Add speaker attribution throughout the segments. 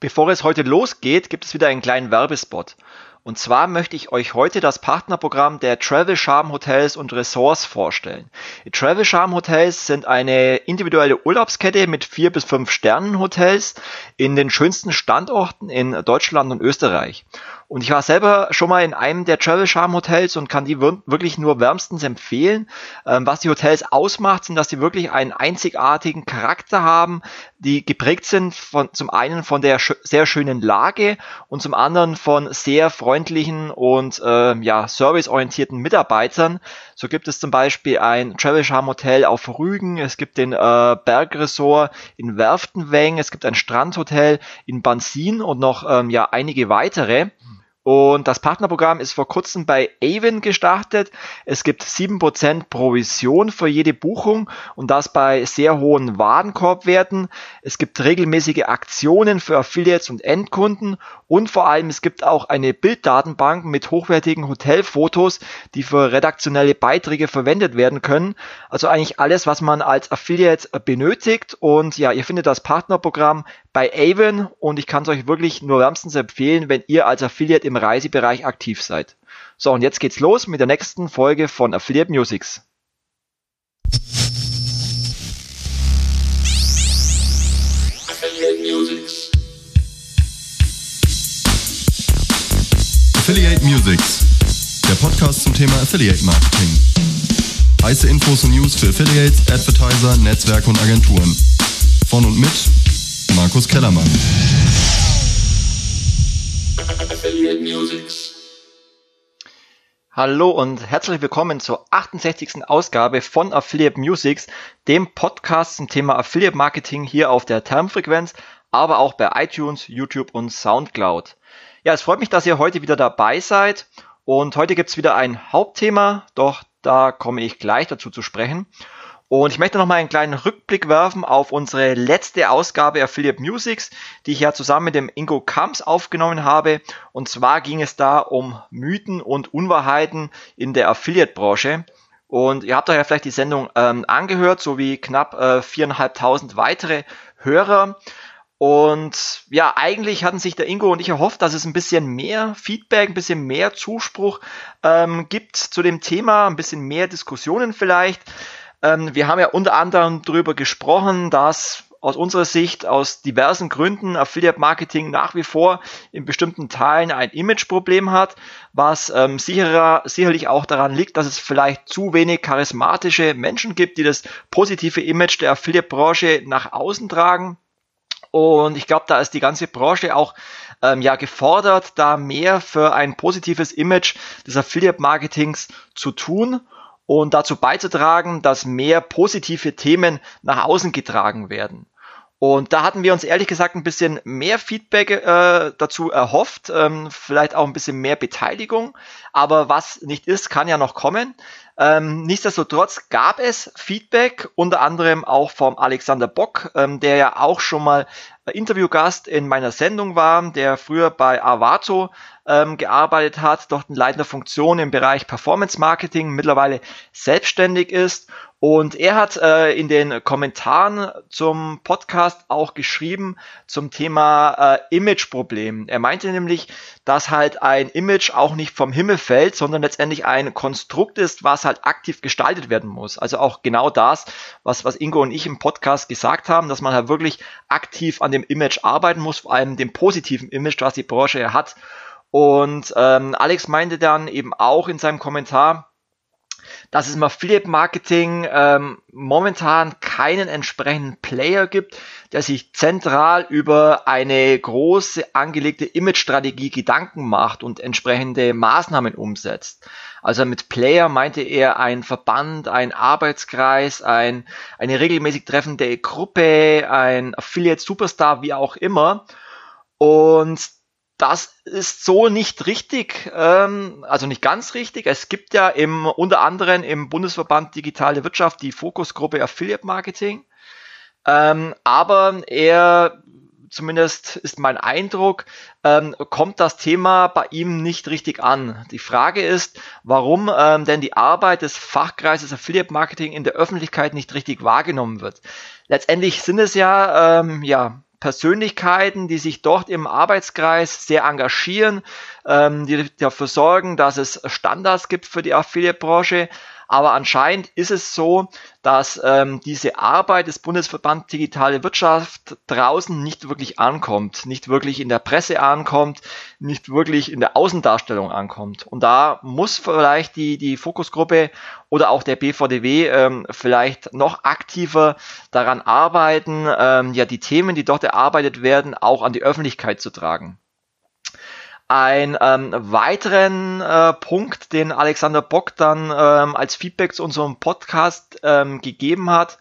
Speaker 1: Bevor es heute losgeht, gibt es wieder einen kleinen Werbespot. Und zwar möchte ich euch heute das Partnerprogramm der Travel Charm Hotels und Resorts vorstellen. Die Travel Charm Hotels sind eine individuelle Urlaubskette mit vier bis fünf Sternen Hotels in den schönsten Standorten in Deutschland und Österreich. Und ich war selber schon mal in einem der Travel Charm Hotels und kann die wirklich nur wärmstens empfehlen. Ähm, was die Hotels ausmacht, sind, dass sie wirklich einen einzigartigen Charakter haben, die geprägt sind von, zum einen von der sehr schönen Lage und zum anderen von sehr freundlichen und äh, ja, serviceorientierten Mitarbeitern. So gibt es zum Beispiel ein Travel Charm Hotel auf Rügen, es gibt den äh, Bergresort in Werftenweng, es gibt ein Strandhotel in Bansin und noch ähm, ja einige weitere. Und das Partnerprogramm ist vor kurzem bei Avon gestartet. Es gibt 7% Provision für jede Buchung und das bei sehr hohen Warenkorbwerten. Es gibt regelmäßige Aktionen für Affiliates und Endkunden und vor allem es gibt auch eine Bilddatenbank mit hochwertigen Hotelfotos, die für redaktionelle Beiträge verwendet werden können. Also eigentlich alles, was man als Affiliate benötigt. Und ja, ihr findet das Partnerprogramm bei Avon und ich kann es euch wirklich nur wärmstens empfehlen, wenn ihr als Affiliate im Reisebereich aktiv seid. So, und jetzt geht's los mit der nächsten Folge von Affiliate Musics.
Speaker 2: Affiliate Musics. Affiliate Musics, der Podcast zum Thema Affiliate Marketing. Heiße Infos und News für Affiliates, Advertiser, Netzwerke und Agenturen. Von und mit Markus Kellermann.
Speaker 1: Hallo und herzlich willkommen zur 68. Ausgabe von Affiliate Musics, dem Podcast zum Thema Affiliate Marketing hier auf der Termfrequenz, aber auch bei iTunes, YouTube und Soundcloud. Ja, es freut mich, dass ihr heute wieder dabei seid und heute gibt es wieder ein Hauptthema, doch da komme ich gleich dazu zu sprechen. Und ich möchte noch mal einen kleinen Rückblick werfen auf unsere letzte Ausgabe Affiliate Musics, die ich ja zusammen mit dem Ingo Kamps aufgenommen habe. Und zwar ging es da um Mythen und Unwahrheiten in der Affiliate-Branche. Und ihr habt euch ja vielleicht die Sendung ähm, angehört, sowie knapp äh, viereinhalbtausend weitere Hörer. Und ja, eigentlich hatten sich der Ingo und ich erhofft, dass es ein bisschen mehr Feedback, ein bisschen mehr Zuspruch ähm, gibt zu dem Thema, ein bisschen mehr Diskussionen vielleicht. Ähm, wir haben ja unter anderem darüber gesprochen, dass aus unserer Sicht aus diversen Gründen Affiliate Marketing nach wie vor in bestimmten Teilen ein Imageproblem hat, was ähm, sicherer, sicherlich auch daran liegt, dass es vielleicht zu wenig charismatische Menschen gibt, die das positive Image der Affiliate-Branche nach außen tragen. Und ich glaube, da ist die ganze Branche auch ähm, ja gefordert, da mehr für ein positives Image des Affiliate-Marketings zu tun und dazu beizutragen, dass mehr positive Themen nach außen getragen werden. Und da hatten wir uns ehrlich gesagt ein bisschen mehr Feedback äh, dazu erhofft, ähm, vielleicht auch ein bisschen mehr Beteiligung. Aber was nicht ist, kann ja noch kommen. Ähm, nichtsdestotrotz gab es Feedback, unter anderem auch vom Alexander Bock, ähm, der ja auch schon mal Interviewgast in meiner Sendung war, der früher bei Avato ähm, gearbeitet hat, dort in leitender Funktion im Bereich Performance Marketing, mittlerweile selbstständig ist. Und er hat äh, in den Kommentaren zum Podcast auch geschrieben zum Thema äh, Imageproblem. Er meinte nämlich, dass halt ein Image auch nicht vom Himmel fällt, sondern letztendlich ein Konstrukt ist, was halt aktiv gestaltet werden muss. Also auch genau das, was, was Ingo und ich im Podcast gesagt haben, dass man halt wirklich aktiv an dem Image arbeiten muss, vor allem dem positiven Image, was die Branche hat. Und ähm, Alex meinte dann eben auch in seinem Kommentar, dass es im Affiliate Marketing ähm, momentan keinen entsprechenden Player gibt, der sich zentral über eine große angelegte Image-Strategie Gedanken macht und entsprechende Maßnahmen umsetzt. Also mit Player meinte er ein Verband, ein Arbeitskreis, ein, eine regelmäßig treffende Gruppe, ein Affiliate Superstar, wie auch immer. Und das ist so nicht richtig, ähm, also nicht ganz richtig. Es gibt ja im, unter anderem im Bundesverband Digitale Wirtschaft die Fokusgruppe Affiliate Marketing. Ähm, aber er, zumindest ist mein Eindruck, ähm, kommt das Thema bei ihm nicht richtig an. Die Frage ist, warum ähm, denn die Arbeit des Fachkreises Affiliate Marketing in der Öffentlichkeit nicht richtig wahrgenommen wird. Letztendlich sind es ja, ähm, ja Persönlichkeiten, die sich dort im Arbeitskreis sehr engagieren, ähm, die dafür sorgen, dass es Standards gibt für die Affiliate-Branche. Aber anscheinend ist es so, dass ähm, diese Arbeit des Bundesverband Digitale Wirtschaft draußen nicht wirklich ankommt, nicht wirklich in der Presse ankommt, nicht wirklich in der Außendarstellung ankommt. Und da muss vielleicht die, die Fokusgruppe oder auch der BVDW ähm, vielleicht noch aktiver daran arbeiten, ähm, ja die Themen, die dort erarbeitet werden, auch an die Öffentlichkeit zu tragen. Ein ähm, weiteren äh, Punkt, den Alexander Bock dann ähm, als Feedback zu unserem Podcast ähm, gegeben hat,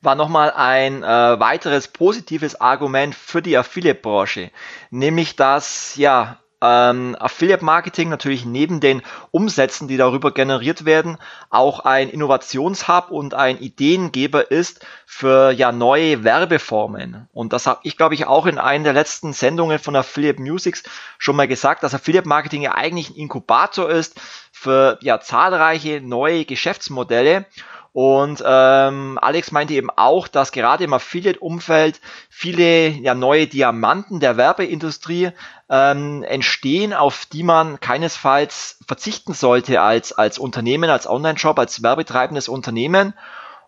Speaker 1: war nochmal ein äh, weiteres positives Argument für die Affiliate-Branche, nämlich dass ja ähm, Affiliate Marketing natürlich neben den Umsätzen, die darüber generiert werden, auch ein Innovationshub und ein Ideengeber ist für ja neue Werbeformen. Und das habe ich, glaube ich, auch in einer der letzten Sendungen von Affiliate Musics schon mal gesagt, dass Affiliate Marketing ja eigentlich ein Inkubator ist für ja zahlreiche neue Geschäftsmodelle und ähm, Alex meinte eben auch, dass gerade im Affiliate-Umfeld viele ja, neue Diamanten der Werbeindustrie ähm, entstehen, auf die man keinesfalls verzichten sollte als, als Unternehmen, als Online-Shop, als werbetreibendes Unternehmen.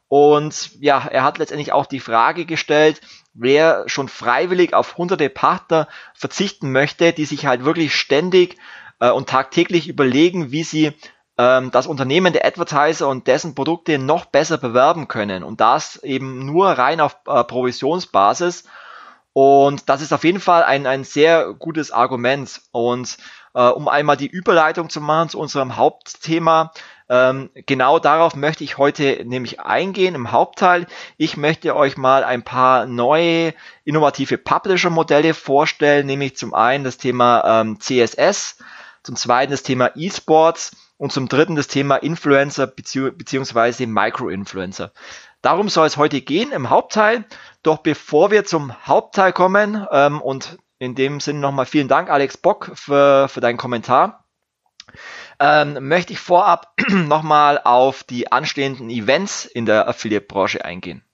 Speaker 1: Und ja, er hat letztendlich auch die Frage gestellt, wer schon freiwillig auf hunderte Partner verzichten möchte, die sich halt wirklich ständig äh, und tagtäglich überlegen, wie sie ähm, das Unternehmen der Advertiser und dessen Produkte noch besser bewerben können und das eben nur rein auf äh, Provisionsbasis. Und das ist auf jeden Fall ein, ein sehr gutes Argument. Und äh, um einmal die Überleitung zu machen zu unserem Hauptthema, ähm, genau darauf möchte ich heute nämlich eingehen im Hauptteil. Ich möchte euch mal ein paar neue innovative Publisher-Modelle vorstellen, nämlich zum einen das Thema ähm, CSS, zum zweiten das Thema E-Sports und zum dritten das Thema Influencer bezieh beziehungsweise Micro-Influencer. Darum soll es heute gehen im Hauptteil. Doch bevor wir zum Hauptteil kommen ähm, und in dem Sinne nochmal vielen Dank, Alex Bock, für, für deinen Kommentar. Ähm, möchte ich vorab nochmal auf die anstehenden Events in der Affiliate-Branche eingehen.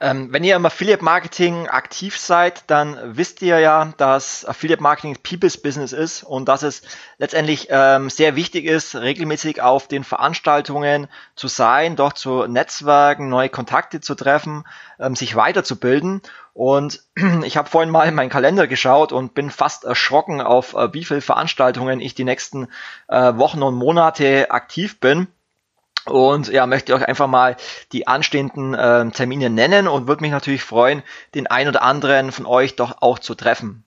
Speaker 1: Ähm, wenn ihr im Affiliate Marketing aktiv seid, dann wisst ihr ja, dass Affiliate Marketing People's Business ist und dass es letztendlich ähm, sehr wichtig ist, regelmäßig auf den Veranstaltungen zu sein, dort zu Netzwerken, neue Kontakte zu treffen, ähm, sich weiterzubilden. Und ich habe vorhin mal in meinen Kalender geschaut und bin fast erschrocken, auf äh, wie viele Veranstaltungen ich die nächsten äh, Wochen und Monate aktiv bin. Und ja, möchte euch einfach mal die anstehenden äh, Termine nennen und würde mich natürlich freuen, den ein oder anderen von euch doch auch zu treffen.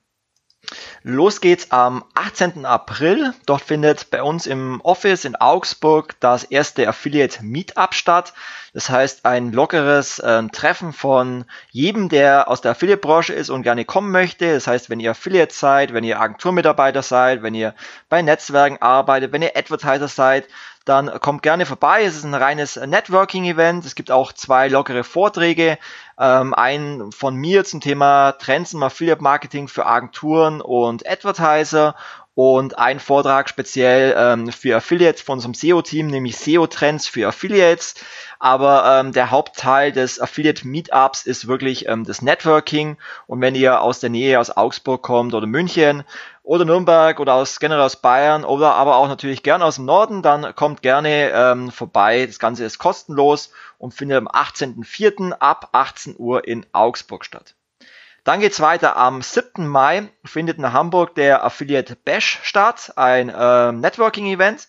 Speaker 1: Los geht's am 18. April. Dort findet bei uns im Office in Augsburg das erste Affiliate Meetup statt. Das heißt ein lockeres äh, Treffen von jedem, der aus der Affiliate-Branche ist und gerne kommen möchte. Das heißt, wenn ihr Affiliate seid, wenn ihr Agenturmitarbeiter seid, wenn ihr bei Netzwerken arbeitet, wenn ihr Advertiser seid, dann kommt gerne vorbei. Es ist ein reines Networking-Event. Es gibt auch zwei lockere Vorträge. Ähm, einen von mir zum Thema Trends im Affiliate-Marketing für Agenturen und Advertiser und ein Vortrag speziell ähm, für Affiliates von unserem SEO-Team, nämlich SEO-Trends für Affiliates. Aber ähm, der Hauptteil des Affiliate Meetups ist wirklich ähm, das Networking. Und wenn ihr aus der Nähe aus Augsburg kommt oder München oder Nürnberg oder aus generell aus Bayern oder aber auch natürlich gern aus dem Norden, dann kommt gerne ähm, vorbei. Das Ganze ist kostenlos und findet am 18.04. ab 18 Uhr in Augsburg statt. Dann geht's weiter. Am 7. Mai findet in Hamburg der Affiliate Bash statt, ein äh, Networking-Event.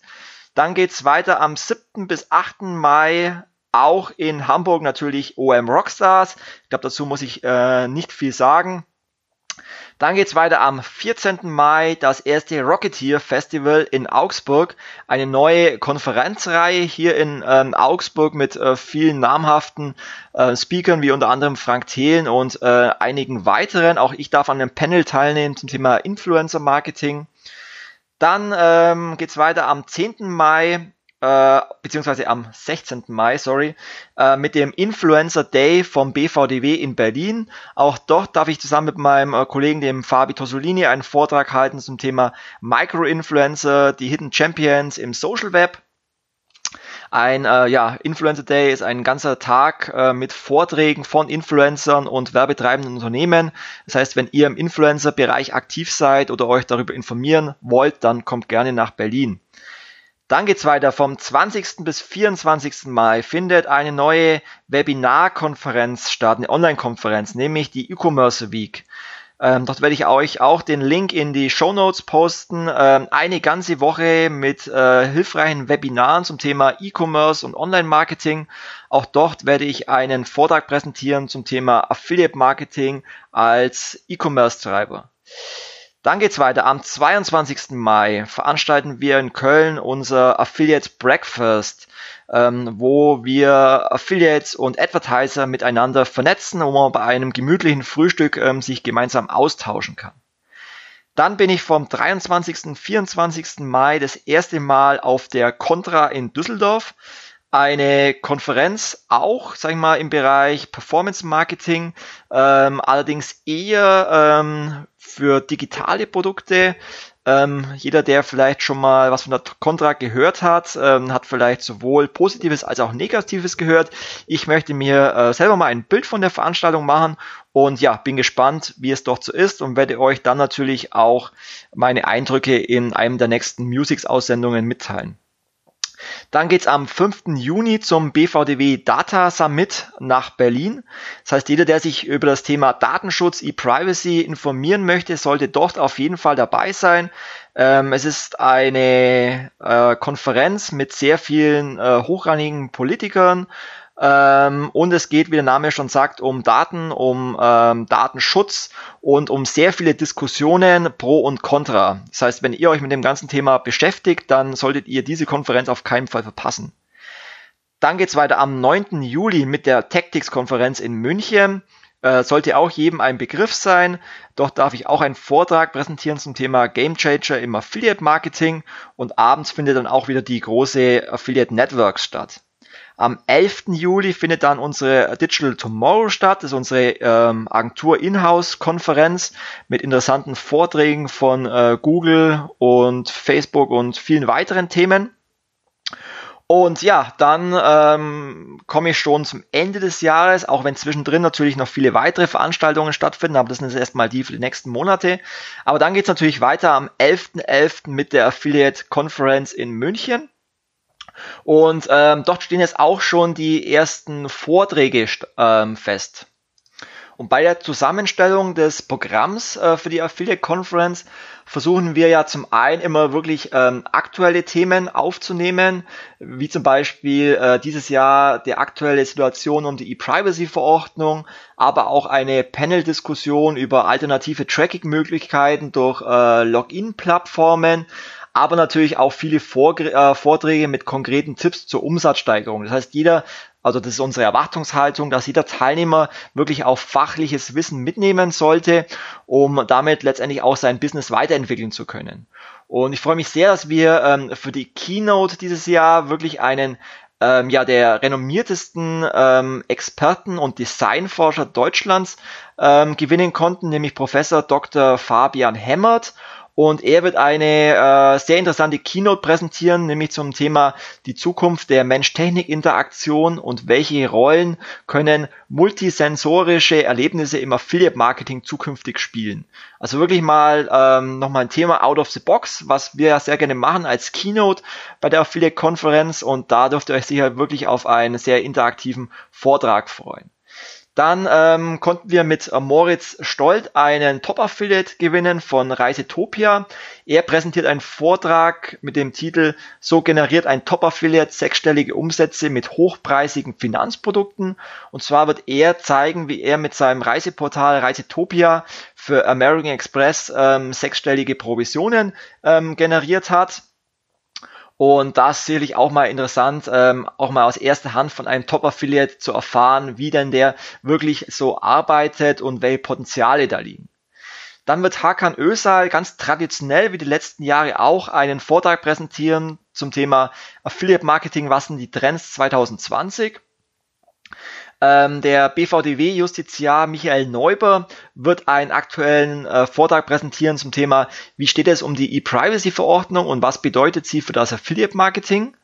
Speaker 1: Dann geht's weiter am 7. bis 8. Mai auch in Hamburg natürlich OM Rockstars. Ich glaube, dazu muss ich äh, nicht viel sagen. Dann geht's weiter am 14. Mai, das erste Rocketeer Festival in Augsburg. Eine neue Konferenzreihe hier in ähm, Augsburg mit äh, vielen namhaften äh, Speakern, wie unter anderem Frank Thelen und äh, einigen weiteren. Auch ich darf an einem Panel teilnehmen zum Thema Influencer Marketing. Dann ähm, geht's weiter am 10. Mai äh, beziehungsweise am 16. Mai, sorry, äh, mit dem Influencer Day vom BVDW in Berlin. Auch dort darf ich zusammen mit meinem äh, Kollegen, dem Fabi Tosolini, einen Vortrag halten zum Thema Micro-Influencer, die Hidden Champions im Social Web. Ein äh, ja, Influencer Day ist ein ganzer Tag äh, mit Vorträgen von Influencern und werbetreibenden Unternehmen. Das heißt, wenn ihr im Influencer-Bereich aktiv seid oder euch darüber informieren wollt, dann kommt gerne nach Berlin. Dann geht's weiter. Vom 20. bis 24. Mai findet eine neue Webinarkonferenz statt, eine Online-Konferenz, nämlich die E-Commerce Week. Ähm, dort werde ich euch auch den Link in die Show Notes posten. Ähm, eine ganze Woche mit äh, hilfreichen Webinaren zum Thema E-Commerce und Online-Marketing. Auch dort werde ich einen Vortrag präsentieren zum Thema Affiliate-Marketing als E-Commerce-Treiber. Dann geht's weiter. Am 22. Mai veranstalten wir in Köln unser Affiliate Breakfast, ähm, wo wir Affiliates und Advertiser miteinander vernetzen, wo man bei einem gemütlichen Frühstück ähm, sich gemeinsam austauschen kann. Dann bin ich vom 23. 24. Mai das erste Mal auf der Contra in Düsseldorf eine Konferenz auch, sag ich mal, im Bereich Performance Marketing, ähm, allerdings eher ähm, für digitale Produkte. Ähm, jeder, der vielleicht schon mal was von der Contra gehört hat, ähm, hat vielleicht sowohl Positives als auch Negatives gehört. Ich möchte mir äh, selber mal ein Bild von der Veranstaltung machen und ja, bin gespannt, wie es dort so ist und werde euch dann natürlich auch meine Eindrücke in einem der nächsten Musics-Aussendungen mitteilen. Dann geht's am 5. Juni zum BVDW Data Summit nach Berlin. Das heißt, jeder, der sich über das Thema Datenschutz, E-Privacy informieren möchte, sollte dort auf jeden Fall dabei sein. Ähm, es ist eine äh, Konferenz mit sehr vielen äh, hochrangigen Politikern, ähm, und es geht, wie der Name schon sagt, um Daten, um ähm, Datenschutz und um sehr viele Diskussionen pro und contra. Das heißt, wenn ihr euch mit dem ganzen Thema beschäftigt, dann solltet ihr diese Konferenz auf keinen Fall verpassen. Dann geht's weiter am 9. Juli mit der Tactics-Konferenz in München. Äh, sollte auch jedem ein Begriff sein. Doch darf ich auch einen Vortrag präsentieren zum Thema Game Changer im Affiliate Marketing und abends findet dann auch wieder die große Affiliate Networks statt. Am 11. Juli findet dann unsere Digital Tomorrow statt. Das ist unsere ähm, Agentur Inhouse-Konferenz mit interessanten Vorträgen von äh, Google und Facebook und vielen weiteren Themen. Und ja, dann ähm, komme ich schon zum Ende des Jahres, auch wenn zwischendrin natürlich noch viele weitere Veranstaltungen stattfinden, aber das sind jetzt erstmal die für die nächsten Monate. Aber dann geht es natürlich weiter am 11.11. .11. mit der Affiliate Conference in München. Und ähm, dort stehen jetzt auch schon die ersten Vorträge ähm, fest. Und bei der Zusammenstellung des Programms äh, für die Affiliate Conference versuchen wir ja zum einen immer wirklich ähm, aktuelle Themen aufzunehmen, wie zum Beispiel äh, dieses Jahr die aktuelle Situation um die E-Privacy-Verordnung, aber auch eine Panel-Diskussion über alternative Tracking-Möglichkeiten durch äh, Login-Plattformen, aber natürlich auch viele äh, Vorträge mit konkreten Tipps zur Umsatzsteigerung. Das heißt, jeder, also das ist unsere Erwartungshaltung, dass jeder Teilnehmer wirklich auch fachliches Wissen mitnehmen sollte, um damit letztendlich auch sein Business weiterentwickeln zu können. Und ich freue mich sehr, dass wir ähm, für die Keynote dieses Jahr wirklich einen ähm, ja der renommiertesten ähm, Experten und Designforscher Deutschlands ähm, gewinnen konnten, nämlich Professor Dr. Fabian Hemmert. Und er wird eine äh, sehr interessante Keynote präsentieren, nämlich zum Thema die Zukunft der Mensch-Technik-Interaktion und welche Rollen können multisensorische Erlebnisse im Affiliate-Marketing zukünftig spielen. Also wirklich mal ähm, nochmal ein Thema out of the box, was wir ja sehr gerne machen als Keynote bei der Affiliate-Konferenz und da dürft ihr euch sicher wirklich auf einen sehr interaktiven Vortrag freuen. Dann ähm, konnten wir mit äh, Moritz Stolt einen Top-Affiliate gewinnen von Reisetopia. Er präsentiert einen Vortrag mit dem Titel So generiert ein Top-Affiliate sechsstellige Umsätze mit hochpreisigen Finanzprodukten. Und zwar wird er zeigen, wie er mit seinem Reiseportal Reisetopia für American Express ähm, sechsstellige Provisionen ähm, generiert hat. Und das ist sicherlich auch mal interessant, ähm, auch mal aus erster Hand von einem Top-Affiliate zu erfahren, wie denn der wirklich so arbeitet und welche Potenziale da liegen. Dann wird Hakan Ösal ganz traditionell wie die letzten Jahre auch einen Vortrag präsentieren zum Thema Affiliate Marketing, was sind die Trends 2020. Ähm, der BVDW-Justiziar Michael Neuber wird einen aktuellen äh, Vortrag präsentieren zum Thema, wie steht es um die E-Privacy-Verordnung und was bedeutet sie für das Affiliate-Marketing.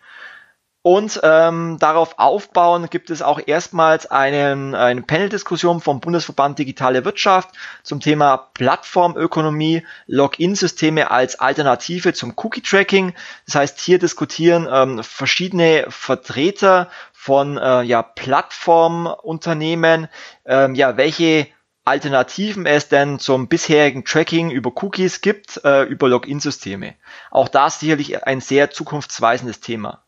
Speaker 1: Und ähm, darauf aufbauen gibt es auch erstmals einen, eine Panel-Diskussion vom Bundesverband Digitale Wirtschaft zum Thema Plattformökonomie, Login-Systeme als Alternative zum Cookie-Tracking. Das heißt, hier diskutieren ähm, verschiedene Vertreter von äh, ja, Plattformunternehmen, ähm, ja, welche Alternativen es denn zum bisherigen Tracking über Cookies gibt, äh, über Login-Systeme. Auch das sicherlich ein sehr zukunftsweisendes Thema.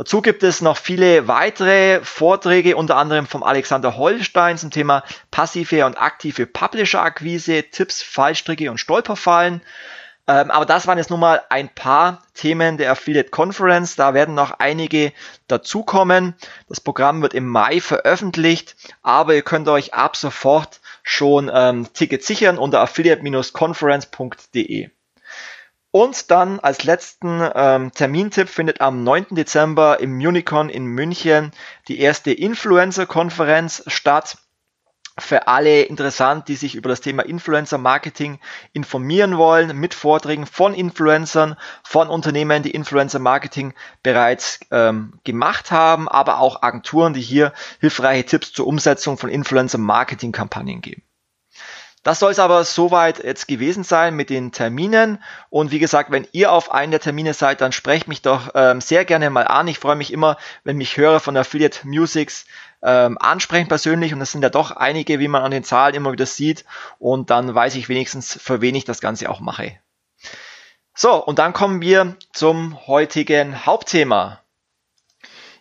Speaker 1: Dazu gibt es noch viele weitere Vorträge, unter anderem vom Alexander Holstein zum Thema passive und aktive Publisher-Akquise, Tipps, Fallstricke und Stolperfallen. Ähm, aber das waren jetzt nur mal ein paar Themen der Affiliate Conference. Da werden noch einige dazukommen. Das Programm wird im Mai veröffentlicht, aber ihr könnt euch ab sofort schon ähm, Tickets sichern unter affiliate-conference.de. Und dann als letzten ähm, Termintipp findet am 9. Dezember im Municon in München die erste Influencer-Konferenz statt. Für alle interessant, die sich über das Thema Influencer-Marketing informieren wollen, mit Vorträgen von Influencern, von Unternehmen, die Influencer-Marketing bereits ähm, gemacht haben, aber auch Agenturen, die hier hilfreiche Tipps zur Umsetzung von Influencer-Marketing-Kampagnen geben. Das soll es aber soweit jetzt gewesen sein mit den Terminen. Und wie gesagt, wenn ihr auf einen der Termine seid, dann sprecht mich doch ähm, sehr gerne mal an. Ich freue mich immer, wenn mich Hörer von Affiliate Musics ähm, ansprechen persönlich. Und das sind ja doch einige, wie man an den Zahlen immer wieder sieht. Und dann weiß ich wenigstens, für wen ich das Ganze auch mache. So, und dann kommen wir zum heutigen Hauptthema.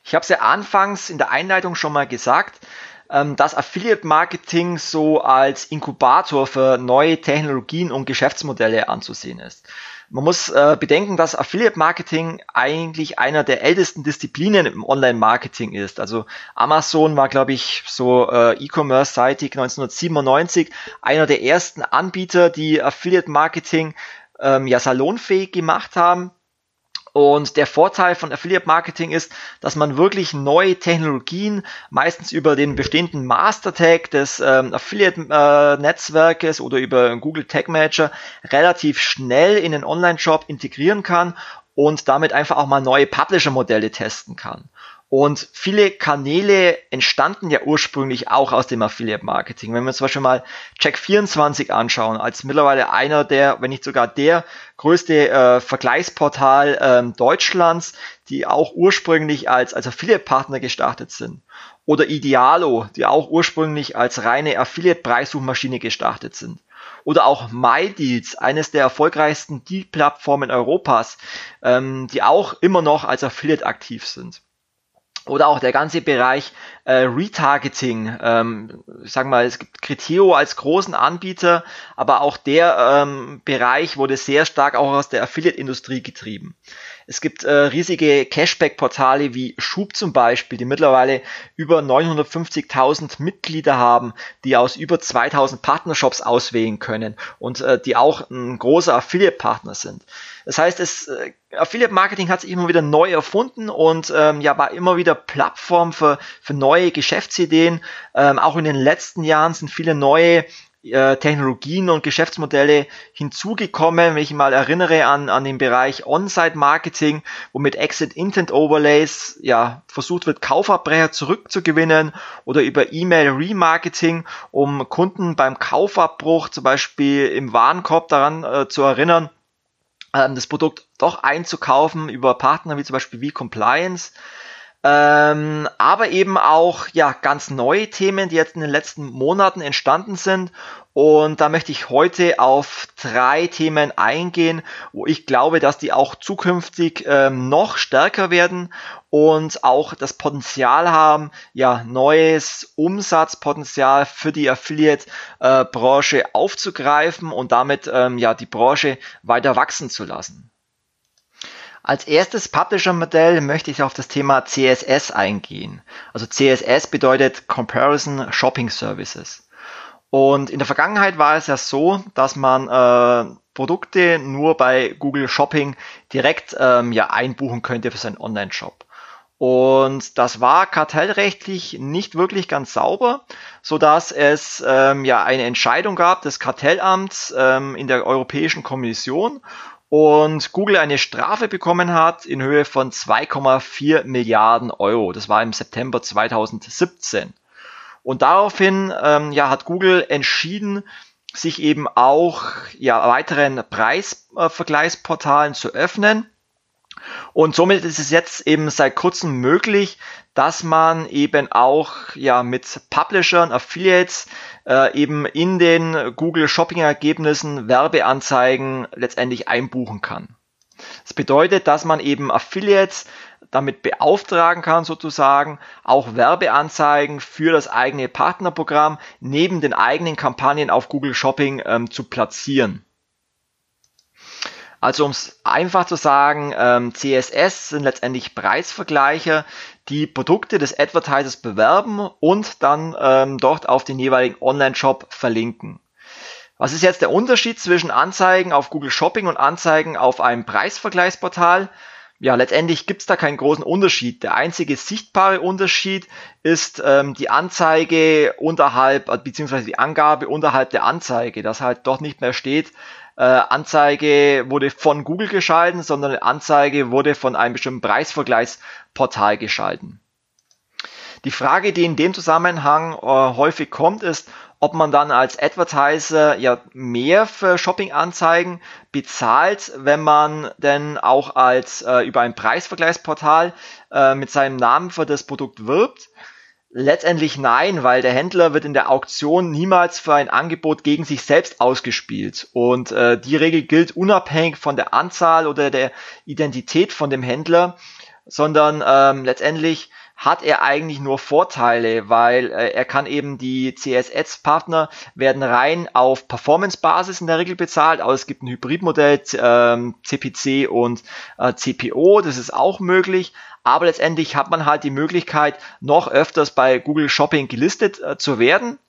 Speaker 1: Ich habe es ja anfangs in der Einleitung schon mal gesagt ähm, dass Affiliate Marketing so als Inkubator für neue Technologien und Geschäftsmodelle anzusehen ist. Man muss äh, bedenken, dass Affiliate Marketing eigentlich einer der ältesten Disziplinen im Online-Marketing ist. Also Amazon war, glaube ich, so äh, E-Commerce-seitig 1997 einer der ersten Anbieter, die Affiliate Marketing ähm, ja salonfähig gemacht haben. Und der Vorteil von Affiliate Marketing ist, dass man wirklich neue Technologien, meistens über den bestehenden Master Tag des ähm, Affiliate äh, Netzwerkes oder über Google Tag Manager relativ schnell in den Online-Shop integrieren kann und damit einfach auch mal neue Publisher-Modelle testen kann. Und viele Kanäle entstanden ja ursprünglich auch aus dem Affiliate Marketing. Wenn wir zum Beispiel mal Check24 anschauen, als mittlerweile einer der, wenn nicht sogar der größte äh, Vergleichsportal ähm, Deutschlands, die auch ursprünglich als, als Affiliate-Partner gestartet sind. Oder Idealo, die auch ursprünglich als reine Affiliate-Preissuchmaschine gestartet sind oder auch MyDeals, eines der erfolgreichsten Deal-Plattformen Europas, ähm, die auch immer noch als Affiliate aktiv sind oder auch der ganze Bereich äh, Retargeting. Ähm, ich sag mal, es gibt Criteo als großen Anbieter, aber auch der ähm, Bereich wurde sehr stark auch aus der Affiliate-Industrie getrieben. Es gibt äh, riesige Cashback-Portale wie Schub zum Beispiel, die mittlerweile über 950.000 Mitglieder haben, die aus über 2000 Partnershops auswählen können und äh, die auch ein großer Affiliate-Partner sind. Das heißt, es, äh, Affiliate Marketing hat sich immer wieder neu erfunden und ähm, ja, war immer wieder Plattform für, für neue Geschäftsideen. Ähm, auch in den letzten Jahren sind viele neue äh, Technologien und Geschäftsmodelle hinzugekommen. Wenn ich mal erinnere an, an den Bereich On-Site-Marketing, wo mit Exit Intent Overlays ja versucht wird, Kaufabbrecher zurückzugewinnen oder über E-Mail Remarketing, um Kunden beim Kaufabbruch zum Beispiel im Warenkorb daran äh, zu erinnern, äh, das Produkt doch einzukaufen über Partner wie zum Beispiel wie Compliance. Ähm, aber eben auch ja ganz neue Themen, die jetzt in den letzten Monaten entstanden sind. Und da möchte ich heute auf drei Themen eingehen, wo ich glaube, dass die auch zukünftig ähm, noch stärker werden und auch das Potenzial haben, ja neues Umsatzpotenzial für die Affiliate-Branche äh, aufzugreifen und damit ähm, ja die Branche weiter wachsen zu lassen. Als erstes Publisher-Modell möchte ich auf das Thema CSS eingehen. Also CSS bedeutet Comparison Shopping Services. Und in der Vergangenheit war es ja so, dass man äh, Produkte nur bei Google Shopping direkt ähm, ja einbuchen könnte für seinen Online-Shop. Und das war kartellrechtlich nicht wirklich ganz sauber, so dass es ähm, ja eine Entscheidung gab des Kartellamts ähm, in der Europäischen Kommission und Google eine Strafe bekommen hat in Höhe von 2,4 Milliarden Euro. Das war im September 2017. Und daraufhin ähm, ja, hat Google entschieden, sich eben auch ja, weiteren Preisvergleichsportalen zu öffnen. Und somit ist es jetzt eben seit kurzem möglich, dass man eben auch ja mit Publishern, Affiliates äh, eben in den Google Shopping Ergebnissen Werbeanzeigen letztendlich einbuchen kann. Das bedeutet, dass man eben Affiliates damit beauftragen kann, sozusagen auch Werbeanzeigen für das eigene Partnerprogramm neben den eigenen Kampagnen auf Google Shopping ähm, zu platzieren. Also um es einfach zu sagen, ähm, CSS sind letztendlich Preisvergleiche, die Produkte des Advertisers bewerben und dann ähm, dort auf den jeweiligen Online-Shop verlinken. Was ist jetzt der Unterschied zwischen Anzeigen auf Google Shopping und Anzeigen auf einem Preisvergleichsportal? Ja, letztendlich gibt's da keinen großen Unterschied. Der einzige sichtbare Unterschied ist ähm, die Anzeige unterhalb, beziehungsweise die Angabe unterhalb der Anzeige, dass halt dort nicht mehr steht, äh, Anzeige wurde von Google geschalten, sondern eine Anzeige wurde von einem bestimmten Preisvergleichsportal geschalten. Die Frage, die in dem Zusammenhang äh, häufig kommt, ist, ob man dann als Advertiser ja mehr für Shopping-Anzeigen bezahlt, wenn man denn auch als äh, über ein Preisvergleichsportal äh, mit seinem Namen für das Produkt wirbt. Letztendlich nein, weil der Händler wird in der Auktion niemals für ein Angebot gegen sich selbst ausgespielt. Und äh, die Regel gilt unabhängig von der Anzahl oder der Identität von dem Händler, sondern ähm, letztendlich hat er eigentlich nur Vorteile, weil äh, er kann eben die CSS-Partner werden rein auf Performance-Basis in der Regel bezahlt, aber es gibt ein Hybridmodell ähm, CPC und äh, CPO, das ist auch möglich. Aber letztendlich hat man halt die Möglichkeit, noch öfters bei Google Shopping gelistet äh, zu werden.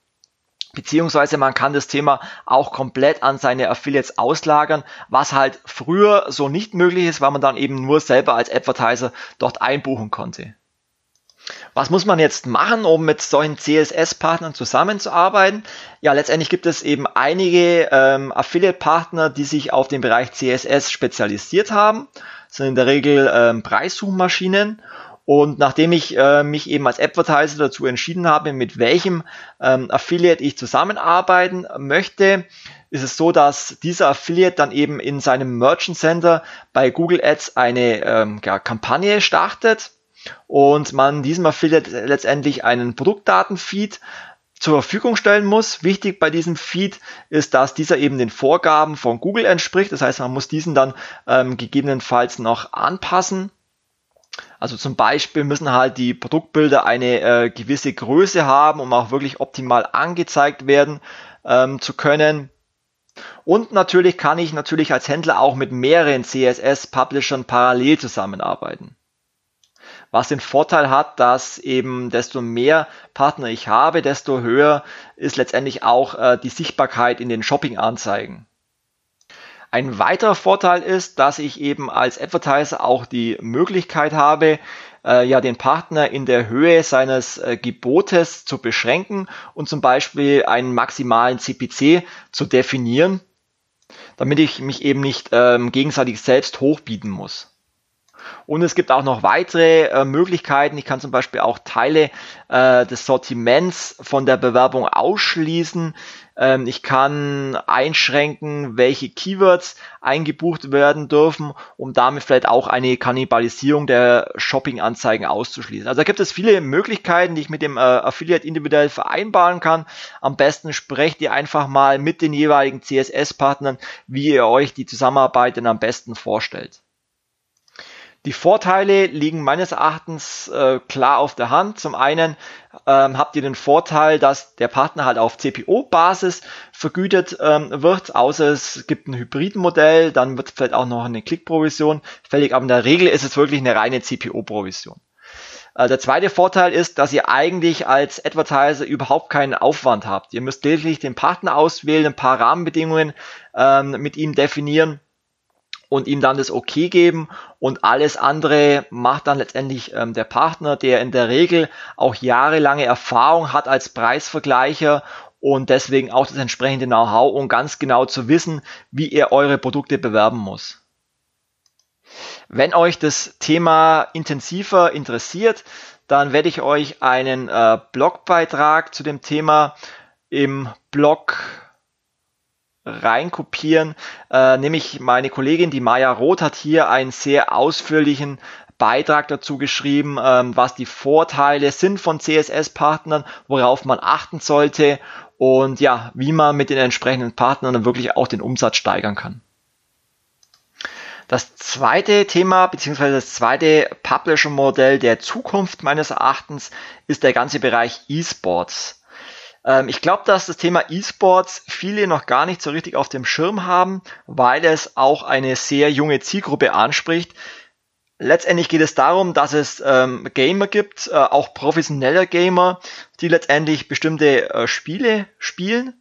Speaker 1: Beziehungsweise man kann das Thema auch komplett an seine Affiliates auslagern, was halt früher so nicht möglich ist, weil man dann eben nur selber als Advertiser dort einbuchen konnte. Was muss man jetzt machen, um mit solchen CSS-Partnern zusammenzuarbeiten? Ja, letztendlich gibt es eben einige ähm, Affiliate-Partner, die sich auf den Bereich CSS spezialisiert haben. Sind in der Regel ähm, Preissuchmaschinen. Und nachdem ich äh, mich eben als Advertiser dazu entschieden habe, mit welchem ähm, Affiliate ich zusammenarbeiten möchte, ist es so, dass dieser Affiliate dann eben in seinem Merchant Center bei Google Ads eine ähm, ja, Kampagne startet und man diesem Affiliate letztendlich einen Produktdatenfeed zur Verfügung stellen muss. Wichtig bei diesem Feed ist, dass dieser eben den Vorgaben von Google entspricht. Das heißt, man muss diesen dann ähm, gegebenenfalls noch anpassen. Also zum Beispiel müssen halt die Produktbilder eine äh, gewisse Größe haben, um auch wirklich optimal angezeigt werden ähm, zu können. Und natürlich kann ich natürlich als Händler auch mit mehreren CSS-Publishern parallel zusammenarbeiten was den Vorteil hat, dass eben desto mehr Partner ich habe, desto höher ist letztendlich auch äh, die Sichtbarkeit in den Shopping-Anzeigen. Ein weiterer Vorteil ist, dass ich eben als Advertiser auch die Möglichkeit habe, äh, ja den Partner in der Höhe seines äh, Gebotes zu beschränken und zum Beispiel einen maximalen CPC zu definieren, damit ich mich eben nicht ähm, gegenseitig selbst hochbieten muss. Und es gibt auch noch weitere äh, Möglichkeiten. Ich kann zum Beispiel auch Teile äh, des Sortiments von der Bewerbung ausschließen. Ähm, ich kann einschränken, welche Keywords eingebucht werden dürfen, um damit vielleicht auch eine Kannibalisierung der Shopping-Anzeigen auszuschließen. Also da gibt es viele Möglichkeiten, die ich mit dem äh, Affiliate individuell vereinbaren kann. Am besten sprecht ihr einfach mal mit den jeweiligen CSS-Partnern, wie ihr euch die Zusammenarbeit denn am besten vorstellt. Die Vorteile liegen meines Erachtens äh, klar auf der Hand. Zum einen ähm, habt ihr den Vorteil, dass der Partner halt auf CPO-Basis vergütet ähm, wird, außer es gibt ein Hybridmodell, dann wird vielleicht auch noch eine Klickprovision fällig, aber in der Regel ist es wirklich eine reine CPO-Provision. Äh, der zweite Vorteil ist, dass ihr eigentlich als Advertiser überhaupt keinen Aufwand habt. Ihr müsst lediglich den Partner auswählen, ein paar Rahmenbedingungen ähm, mit ihm definieren und ihm dann das Okay geben und alles andere macht dann letztendlich ähm, der Partner, der in der Regel auch jahrelange Erfahrung hat als Preisvergleicher und deswegen auch das entsprechende Know-how, um ganz genau zu wissen, wie er eure Produkte bewerben muss. Wenn euch das Thema intensiver interessiert, dann werde ich euch einen äh, Blogbeitrag zu dem Thema im Blog reinkopieren. Äh, nämlich meine Kollegin, die Maya Roth, hat hier einen sehr ausführlichen Beitrag dazu geschrieben, ähm, was die Vorteile sind von CSS-Partnern, worauf man achten sollte und ja, wie man mit den entsprechenden Partnern dann wirklich auch den Umsatz steigern kann. Das zweite Thema beziehungsweise das zweite Publisher-Modell der Zukunft meines Erachtens ist der ganze Bereich E-Sports. Ähm, ich glaube, dass das Thema E-Sports viele noch gar nicht so richtig auf dem Schirm haben, weil es auch eine sehr junge Zielgruppe anspricht. Letztendlich geht es darum, dass es ähm, Gamer gibt, äh, auch professionelle Gamer, die letztendlich bestimmte äh, Spiele spielen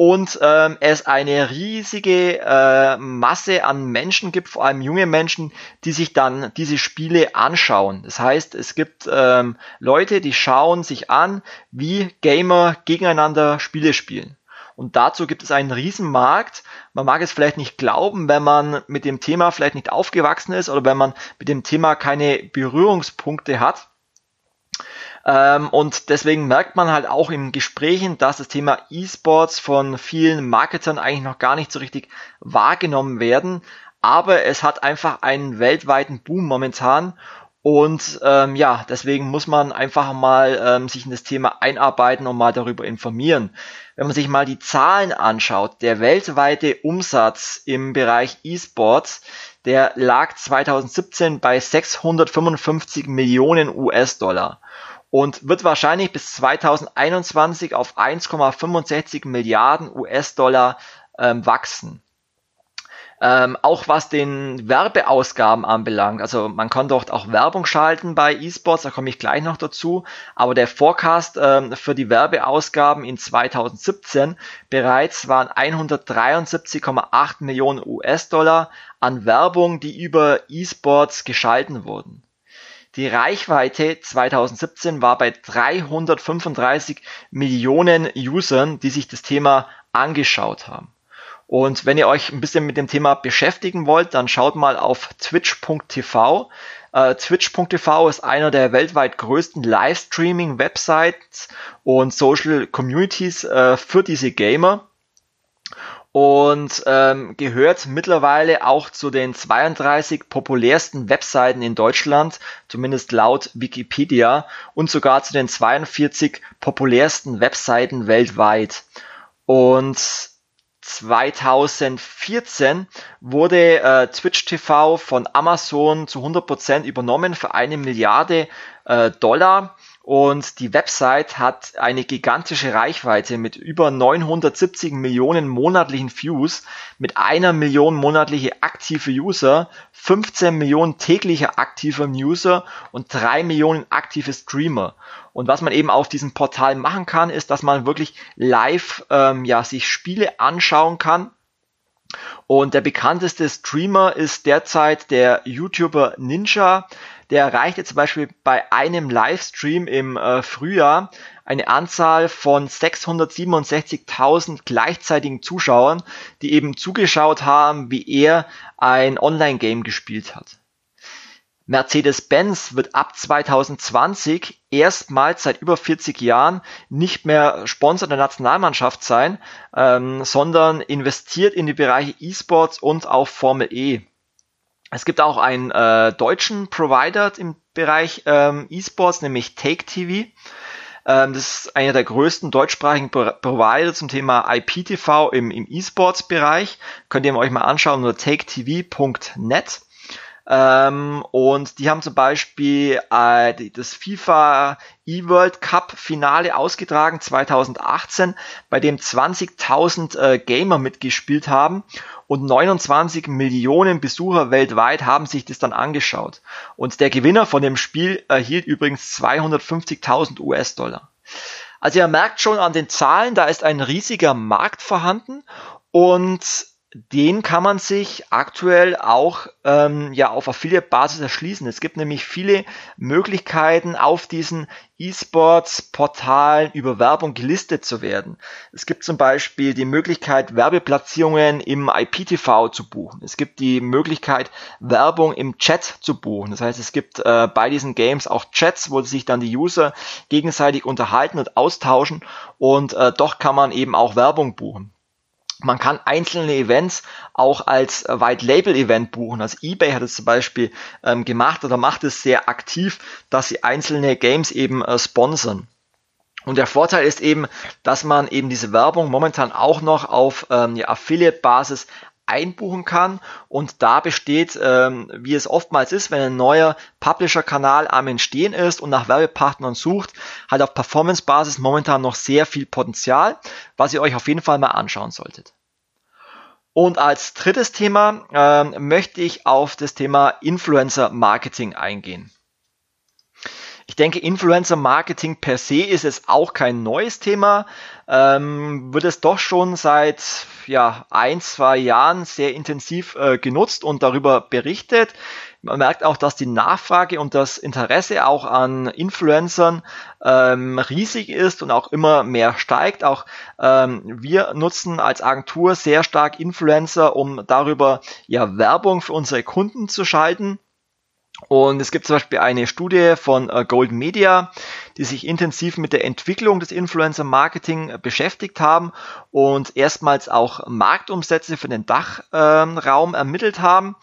Speaker 1: und ähm, es eine riesige äh, Masse an Menschen gibt, vor allem junge Menschen, die sich dann diese Spiele anschauen. Das heißt, es gibt ähm, Leute, die schauen sich an, wie Gamer gegeneinander Spiele spielen. Und dazu gibt es einen riesen Markt. Man mag es vielleicht nicht glauben, wenn man mit dem Thema vielleicht nicht aufgewachsen ist oder wenn man mit dem Thema keine Berührungspunkte hat. Ähm, und deswegen merkt man halt auch in Gesprächen, dass das Thema E-Sports von vielen Marketern eigentlich noch gar nicht so richtig wahrgenommen werden. Aber es hat einfach einen weltweiten Boom momentan. Und ähm, ja, deswegen muss man einfach mal ähm, sich in das Thema einarbeiten und mal darüber informieren. Wenn man sich mal die Zahlen anschaut, der weltweite Umsatz im Bereich E-Sports, der lag 2017 bei 655 Millionen US-Dollar und wird wahrscheinlich bis 2021 auf 1,65 Milliarden US-Dollar ähm, wachsen. Ähm, auch was den Werbeausgaben anbelangt, also man kann dort auch Werbung schalten bei eSports, da komme ich gleich noch dazu, aber der Forecast ähm, für die Werbeausgaben in 2017 bereits waren 173,8 Millionen US-Dollar an Werbung, die über eSports geschalten wurden. Die Reichweite 2017 war bei 335 Millionen Usern, die sich das Thema angeschaut haben. Und wenn ihr euch ein bisschen mit dem Thema beschäftigen wollt, dann schaut mal auf twitch.tv. Uh, Twitch.tv ist einer der weltweit größten Livestreaming-Websites und Social Communities uh, für diese Gamer und ähm, gehört mittlerweile auch zu den 32 populärsten Webseiten in Deutschland, zumindest laut Wikipedia, und sogar zu den 42 populärsten Webseiten weltweit. Und 2014 wurde äh, Twitch TV von Amazon zu 100% übernommen für eine Milliarde äh, Dollar und die Website hat eine gigantische Reichweite mit über 970 Millionen monatlichen Views, mit einer Million monatliche aktive User, 15 Millionen tägliche aktive User und drei Millionen aktive Streamer. Und was man eben auf diesem Portal machen kann, ist, dass man wirklich live ähm, ja, sich Spiele anschauen kann. Und der bekannteste Streamer ist derzeit der YouTuber Ninja der erreichte zum Beispiel bei einem Livestream im äh, Frühjahr eine Anzahl von 667.000 gleichzeitigen Zuschauern, die eben zugeschaut haben, wie er ein Online-Game gespielt hat. Mercedes-Benz wird ab 2020 erstmals seit über 40 Jahren nicht mehr Sponsor der Nationalmannschaft sein, ähm, sondern investiert in die Bereiche E-Sports und auch Formel E. Es gibt auch einen äh, deutschen Provider im Bereich ähm, E-Sports, nämlich Take TV. Ähm, das ist einer der größten deutschsprachigen Pro Provider zum Thema IPTV im, im E-Sports-Bereich. Könnt ihr euch mal anschauen unter taketv.net. Ähm, und die haben zum Beispiel äh, das FIFA E-World Cup Finale ausgetragen 2018, bei dem 20.000 äh, Gamer mitgespielt haben und 29 Millionen Besucher weltweit haben sich das dann angeschaut. Und der Gewinner von dem Spiel erhielt übrigens 250.000 US-Dollar. Also ihr merkt schon an den Zahlen, da ist ein riesiger Markt vorhanden und den kann man sich aktuell auch ähm, ja auf Affiliate-Basis erschließen. Es gibt nämlich viele Möglichkeiten, auf diesen E-Sports-Portalen über Werbung gelistet zu werden. Es gibt zum Beispiel die Möglichkeit, Werbeplatzierungen im IPTV zu buchen. Es gibt die Möglichkeit, Werbung im Chat zu buchen. Das heißt, es gibt äh, bei diesen Games auch Chats, wo sich dann die User gegenseitig unterhalten und austauschen und äh, doch kann man eben auch Werbung buchen. Man kann einzelne Events auch als äh, White Label Event buchen. Also eBay hat es zum Beispiel ähm, gemacht oder macht es sehr aktiv, dass sie einzelne Games eben äh, sponsern. Und der Vorteil ist eben, dass man eben diese Werbung momentan auch noch auf ähm, ja, Affiliate-Basis einbuchen kann. Und da besteht, ähm, wie es oftmals ist, wenn ein neuer Publisher-Kanal am Entstehen ist und nach Werbepartnern sucht, halt auf Performance-Basis momentan noch sehr viel Potenzial, was ihr euch auf jeden Fall mal anschauen solltet. Und als drittes Thema ähm, möchte ich auf das Thema Influencer-Marketing eingehen. Ich denke, Influencer Marketing per se ist es auch kein neues Thema, ähm, wird es doch schon seit ja, ein, zwei Jahren sehr intensiv äh, genutzt und darüber berichtet. Man merkt auch, dass die Nachfrage und das Interesse auch an Influencern ähm, riesig ist und auch immer mehr steigt. Auch ähm, wir nutzen als Agentur sehr stark Influencer, um darüber ja Werbung für unsere Kunden zu schalten. Und es gibt zum Beispiel eine Studie von äh, Golden Media, die sich intensiv mit der Entwicklung des Influencer Marketing äh, beschäftigt haben und erstmals auch Marktumsätze für den Dachraum ermittelt haben.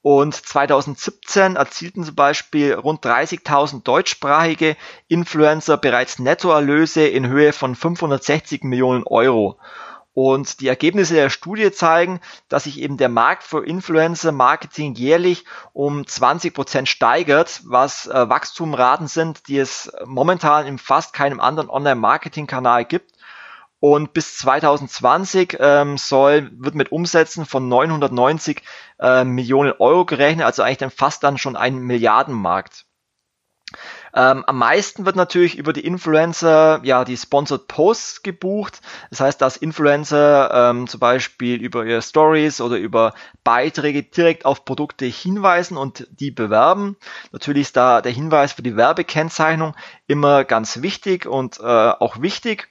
Speaker 1: Und 2017 erzielten zum Beispiel rund 30.000 deutschsprachige Influencer bereits Nettoerlöse in Höhe von 560 Millionen Euro. Und die Ergebnisse der Studie zeigen, dass sich eben der Markt für Influencer Marketing jährlich um 20 Prozent steigert, was äh, Wachstumraten sind, die es momentan in fast keinem anderen Online-Marketing-Kanal gibt. Und bis 2020 ähm, soll, wird mit Umsätzen von 990 äh, Millionen Euro gerechnet, also eigentlich dann fast dann schon ein Milliardenmarkt. Ähm, am meisten wird natürlich über die Influencer, ja, die Sponsored Posts gebucht. Das heißt, dass Influencer ähm, zum Beispiel über ihre Stories oder über Beiträge direkt auf Produkte hinweisen und die bewerben. Natürlich ist da der Hinweis für die Werbekennzeichnung immer ganz wichtig und äh, auch wichtig.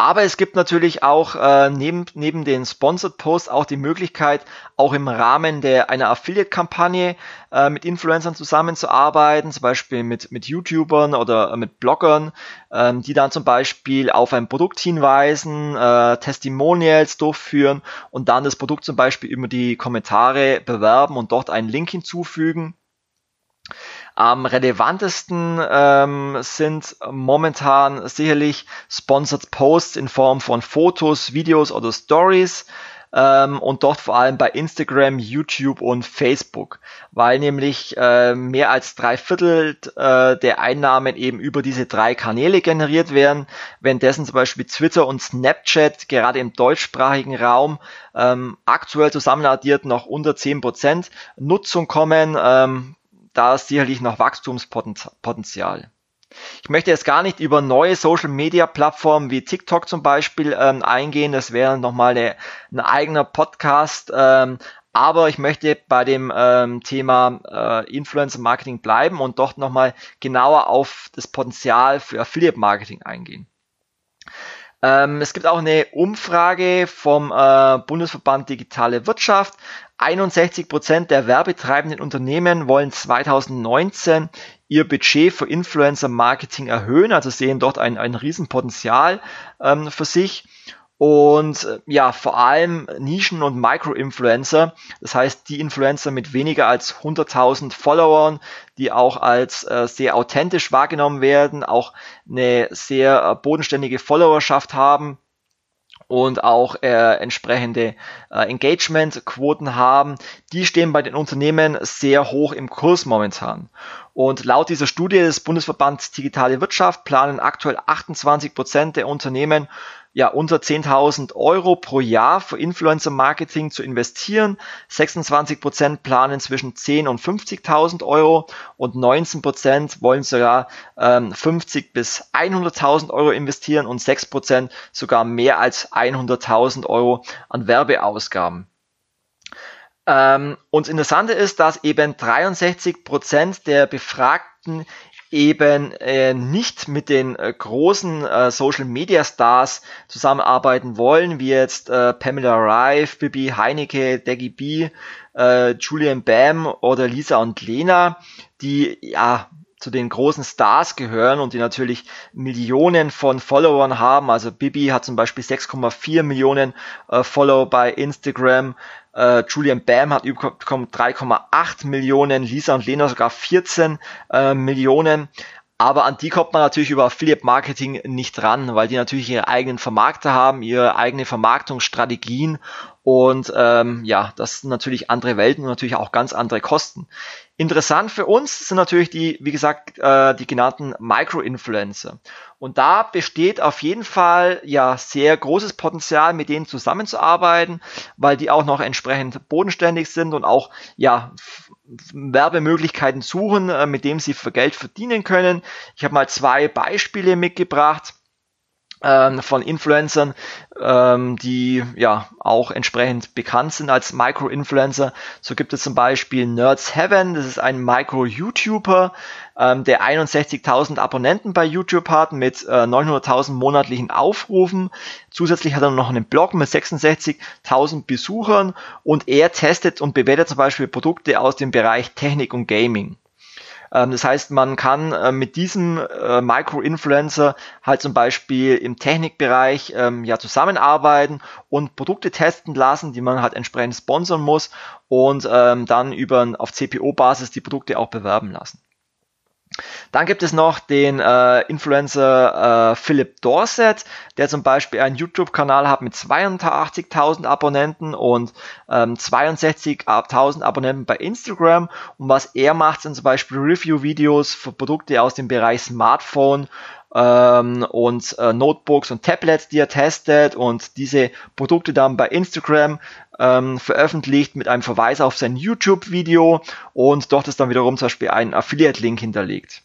Speaker 1: Aber es gibt natürlich auch äh, neben, neben den Sponsored Posts auch die Möglichkeit, auch im Rahmen der einer Affiliate-Kampagne äh, mit Influencern zusammenzuarbeiten, zum Beispiel mit, mit YouTubern oder mit Bloggern, ähm, die dann zum Beispiel auf ein Produkt hinweisen, äh, Testimonials durchführen und dann das Produkt zum Beispiel über die Kommentare bewerben und dort einen Link hinzufügen. Am relevantesten ähm, sind momentan sicherlich Sponsored Posts in Form von Fotos, Videos oder Stories ähm, und dort vor allem bei Instagram, YouTube und Facebook, weil nämlich äh, mehr als drei Viertel äh, der Einnahmen eben über diese drei Kanäle generiert werden, währenddessen zum Beispiel Twitter und Snapchat gerade im deutschsprachigen Raum ähm, aktuell zusammenaddiert noch unter 10% Nutzung kommen. Ähm, da ist sicherlich noch Wachstumspotenzial. Ich möchte jetzt gar nicht über neue Social Media Plattformen wie TikTok zum Beispiel ähm, eingehen. Das wäre nochmal ein eigener Podcast. Ähm, aber ich möchte bei dem ähm, Thema äh, Influencer Marketing bleiben und dort nochmal genauer auf das Potenzial für Affiliate Marketing eingehen. Ähm, es gibt auch eine Umfrage vom äh, Bundesverband Digitale Wirtschaft. 61 Prozent der werbetreibenden Unternehmen wollen 2019 ihr Budget für Influencer Marketing erhöhen, also sehen dort ein, ein Riesenpotenzial ähm, für sich. Und äh, ja, vor allem Nischen- und Micro-Influencer, das heißt die Influencer mit weniger als 100.000 Followern, die auch als äh, sehr authentisch wahrgenommen werden, auch eine sehr äh, bodenständige Followerschaft haben, und auch äh, entsprechende äh, Engagement-Quoten haben, die stehen bei den Unternehmen sehr hoch im Kurs momentan. Und laut dieser Studie des Bundesverbands Digitale Wirtschaft planen aktuell 28 Prozent der Unternehmen ja, unter 10.000 Euro pro Jahr für Influencer Marketing zu investieren. 26 Prozent planen zwischen 10 und 50.000 Euro und 19 Prozent wollen sogar ähm, 50 bis 100.000 Euro investieren und 6 Prozent sogar mehr als 100.000 Euro an Werbeausgaben. Ähm, und das Interessante ist, dass eben 63 Prozent der Befragten eben äh, nicht mit den äh, großen äh, Social Media Stars zusammenarbeiten wollen, wie jetzt äh, Pamela Rife, Bibi Heinecke, Deggy B, äh, Julian Bam oder Lisa und Lena, die ja zu den großen Stars gehören und die natürlich Millionen von Followern haben. Also Bibi hat zum Beispiel 6,4 Millionen äh, Follower bei Instagram. Äh, Julian Bam hat über 3,8 Millionen, Lisa und Lena sogar 14 äh, Millionen. Aber an die kommt man natürlich über Affiliate Marketing nicht ran, weil die natürlich ihre eigenen Vermarkter haben, ihre eigene Vermarktungsstrategien und ähm, ja, das sind natürlich andere Welten und natürlich auch ganz andere Kosten. Interessant für uns sind natürlich die, wie gesagt, äh, die genannten Micro-Influencer. Und da besteht auf jeden Fall ja sehr großes Potenzial, mit denen zusammenzuarbeiten, weil die auch noch entsprechend bodenständig sind und auch ja Werbemöglichkeiten suchen, äh, mit dem sie für Geld verdienen können. Ich habe mal zwei Beispiele mitgebracht von Influencern, ähm, die ja auch entsprechend bekannt sind als Micro-Influencer. So gibt es zum Beispiel Nerds Heaven, das ist ein Micro-YouTuber, ähm, der 61.000 Abonnenten bei YouTube hat mit äh, 900.000 monatlichen Aufrufen. Zusätzlich hat er noch einen Blog mit 66.000 Besuchern und er testet und bewertet zum Beispiel Produkte aus dem Bereich Technik und Gaming. Ähm, das heißt, man kann äh, mit diesem äh, Micro-Influencer halt zum Beispiel im Technikbereich ähm, ja zusammenarbeiten und Produkte testen lassen, die man halt entsprechend sponsern muss und ähm, dann über auf CPO-Basis die Produkte auch bewerben lassen. Dann gibt es noch den äh, Influencer äh, Philip Dorset, der zum Beispiel einen YouTube-Kanal hat mit 82.000 Abonnenten und ähm, 62.000 Abonnenten bei Instagram. Und was er macht, sind zum Beispiel Review-Videos für Produkte aus dem Bereich Smartphone ähm, und äh, Notebooks und Tablets, die er testet und diese Produkte dann bei Instagram ähm, veröffentlicht mit einem Verweis auf sein YouTube-Video und dort ist dann wiederum zum Beispiel ein Affiliate-Link hinterlegt.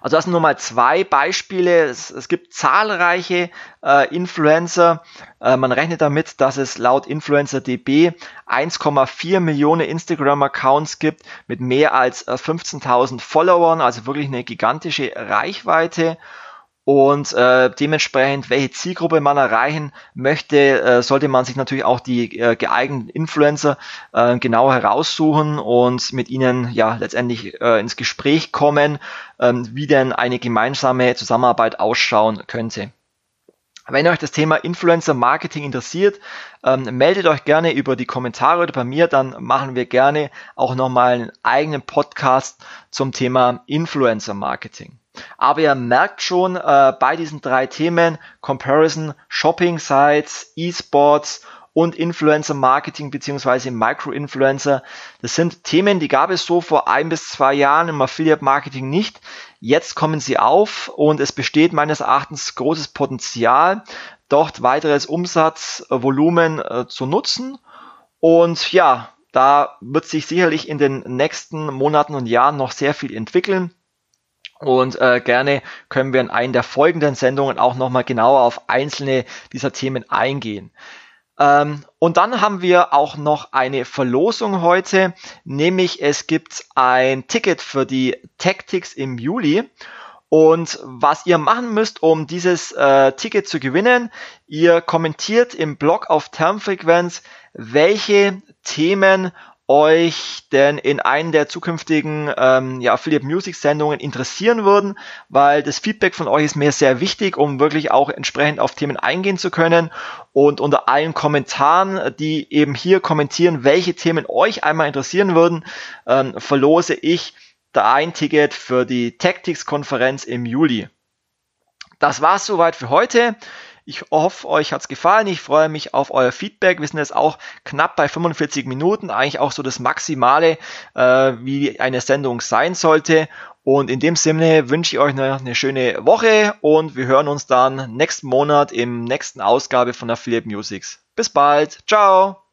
Speaker 1: Also das sind nur mal zwei Beispiele. Es, es gibt zahlreiche äh, Influencer. Äh, man rechnet damit, dass es laut InfluencerDB 1,4 Millionen Instagram-Accounts gibt mit mehr als äh, 15.000 Followern, also wirklich eine gigantische Reichweite. Und äh, dementsprechend, welche Zielgruppe man erreichen möchte, äh, sollte man sich natürlich auch die äh, geeigneten Influencer äh, genau heraussuchen und mit ihnen ja letztendlich äh, ins Gespräch kommen, äh, wie denn eine gemeinsame Zusammenarbeit ausschauen könnte. Wenn euch das Thema Influencer Marketing interessiert, ähm, meldet euch gerne über die Kommentare oder bei mir, dann machen wir gerne auch nochmal einen eigenen Podcast zum Thema Influencer Marketing. Aber ihr merkt schon äh, bei diesen drei Themen Comparison, Shopping Sites, E-Sports und Influencer Marketing beziehungsweise Micro-Influencer. Das sind Themen, die gab es so vor ein bis zwei Jahren im Affiliate Marketing nicht. Jetzt kommen sie auf und es besteht meines Erachtens großes Potenzial, dort weiteres Umsatzvolumen äh, zu nutzen. Und ja, da wird sich sicherlich in den nächsten Monaten und Jahren noch sehr viel entwickeln. Und äh, gerne können wir in einer der folgenden Sendungen auch nochmal genauer auf einzelne dieser Themen eingehen. Ähm, und dann haben wir auch noch eine Verlosung heute, nämlich es gibt ein Ticket für die Tactics im Juli. Und was ihr machen müsst, um dieses äh, Ticket zu gewinnen, ihr kommentiert im Blog auf Termfrequenz, welche Themen euch denn in einen der zukünftigen ähm, ja, Affiliate Music Sendungen interessieren würden, weil das Feedback von euch ist mir sehr wichtig, um wirklich auch entsprechend auf Themen eingehen zu können. Und unter allen Kommentaren, die eben hier kommentieren, welche Themen euch einmal interessieren würden, ähm, verlose ich da ein Ticket für die Tactics-Konferenz im Juli. Das war's soweit für heute. Ich hoffe, euch hat's gefallen. Ich freue mich auf euer Feedback. Wir sind jetzt auch knapp bei 45 Minuten, eigentlich auch so das Maximale, äh, wie eine Sendung sein sollte. Und in dem Sinne wünsche ich euch noch eine schöne Woche und wir hören uns dann nächsten Monat im nächsten Ausgabe von Affiliate Musics. Bis bald. Ciao.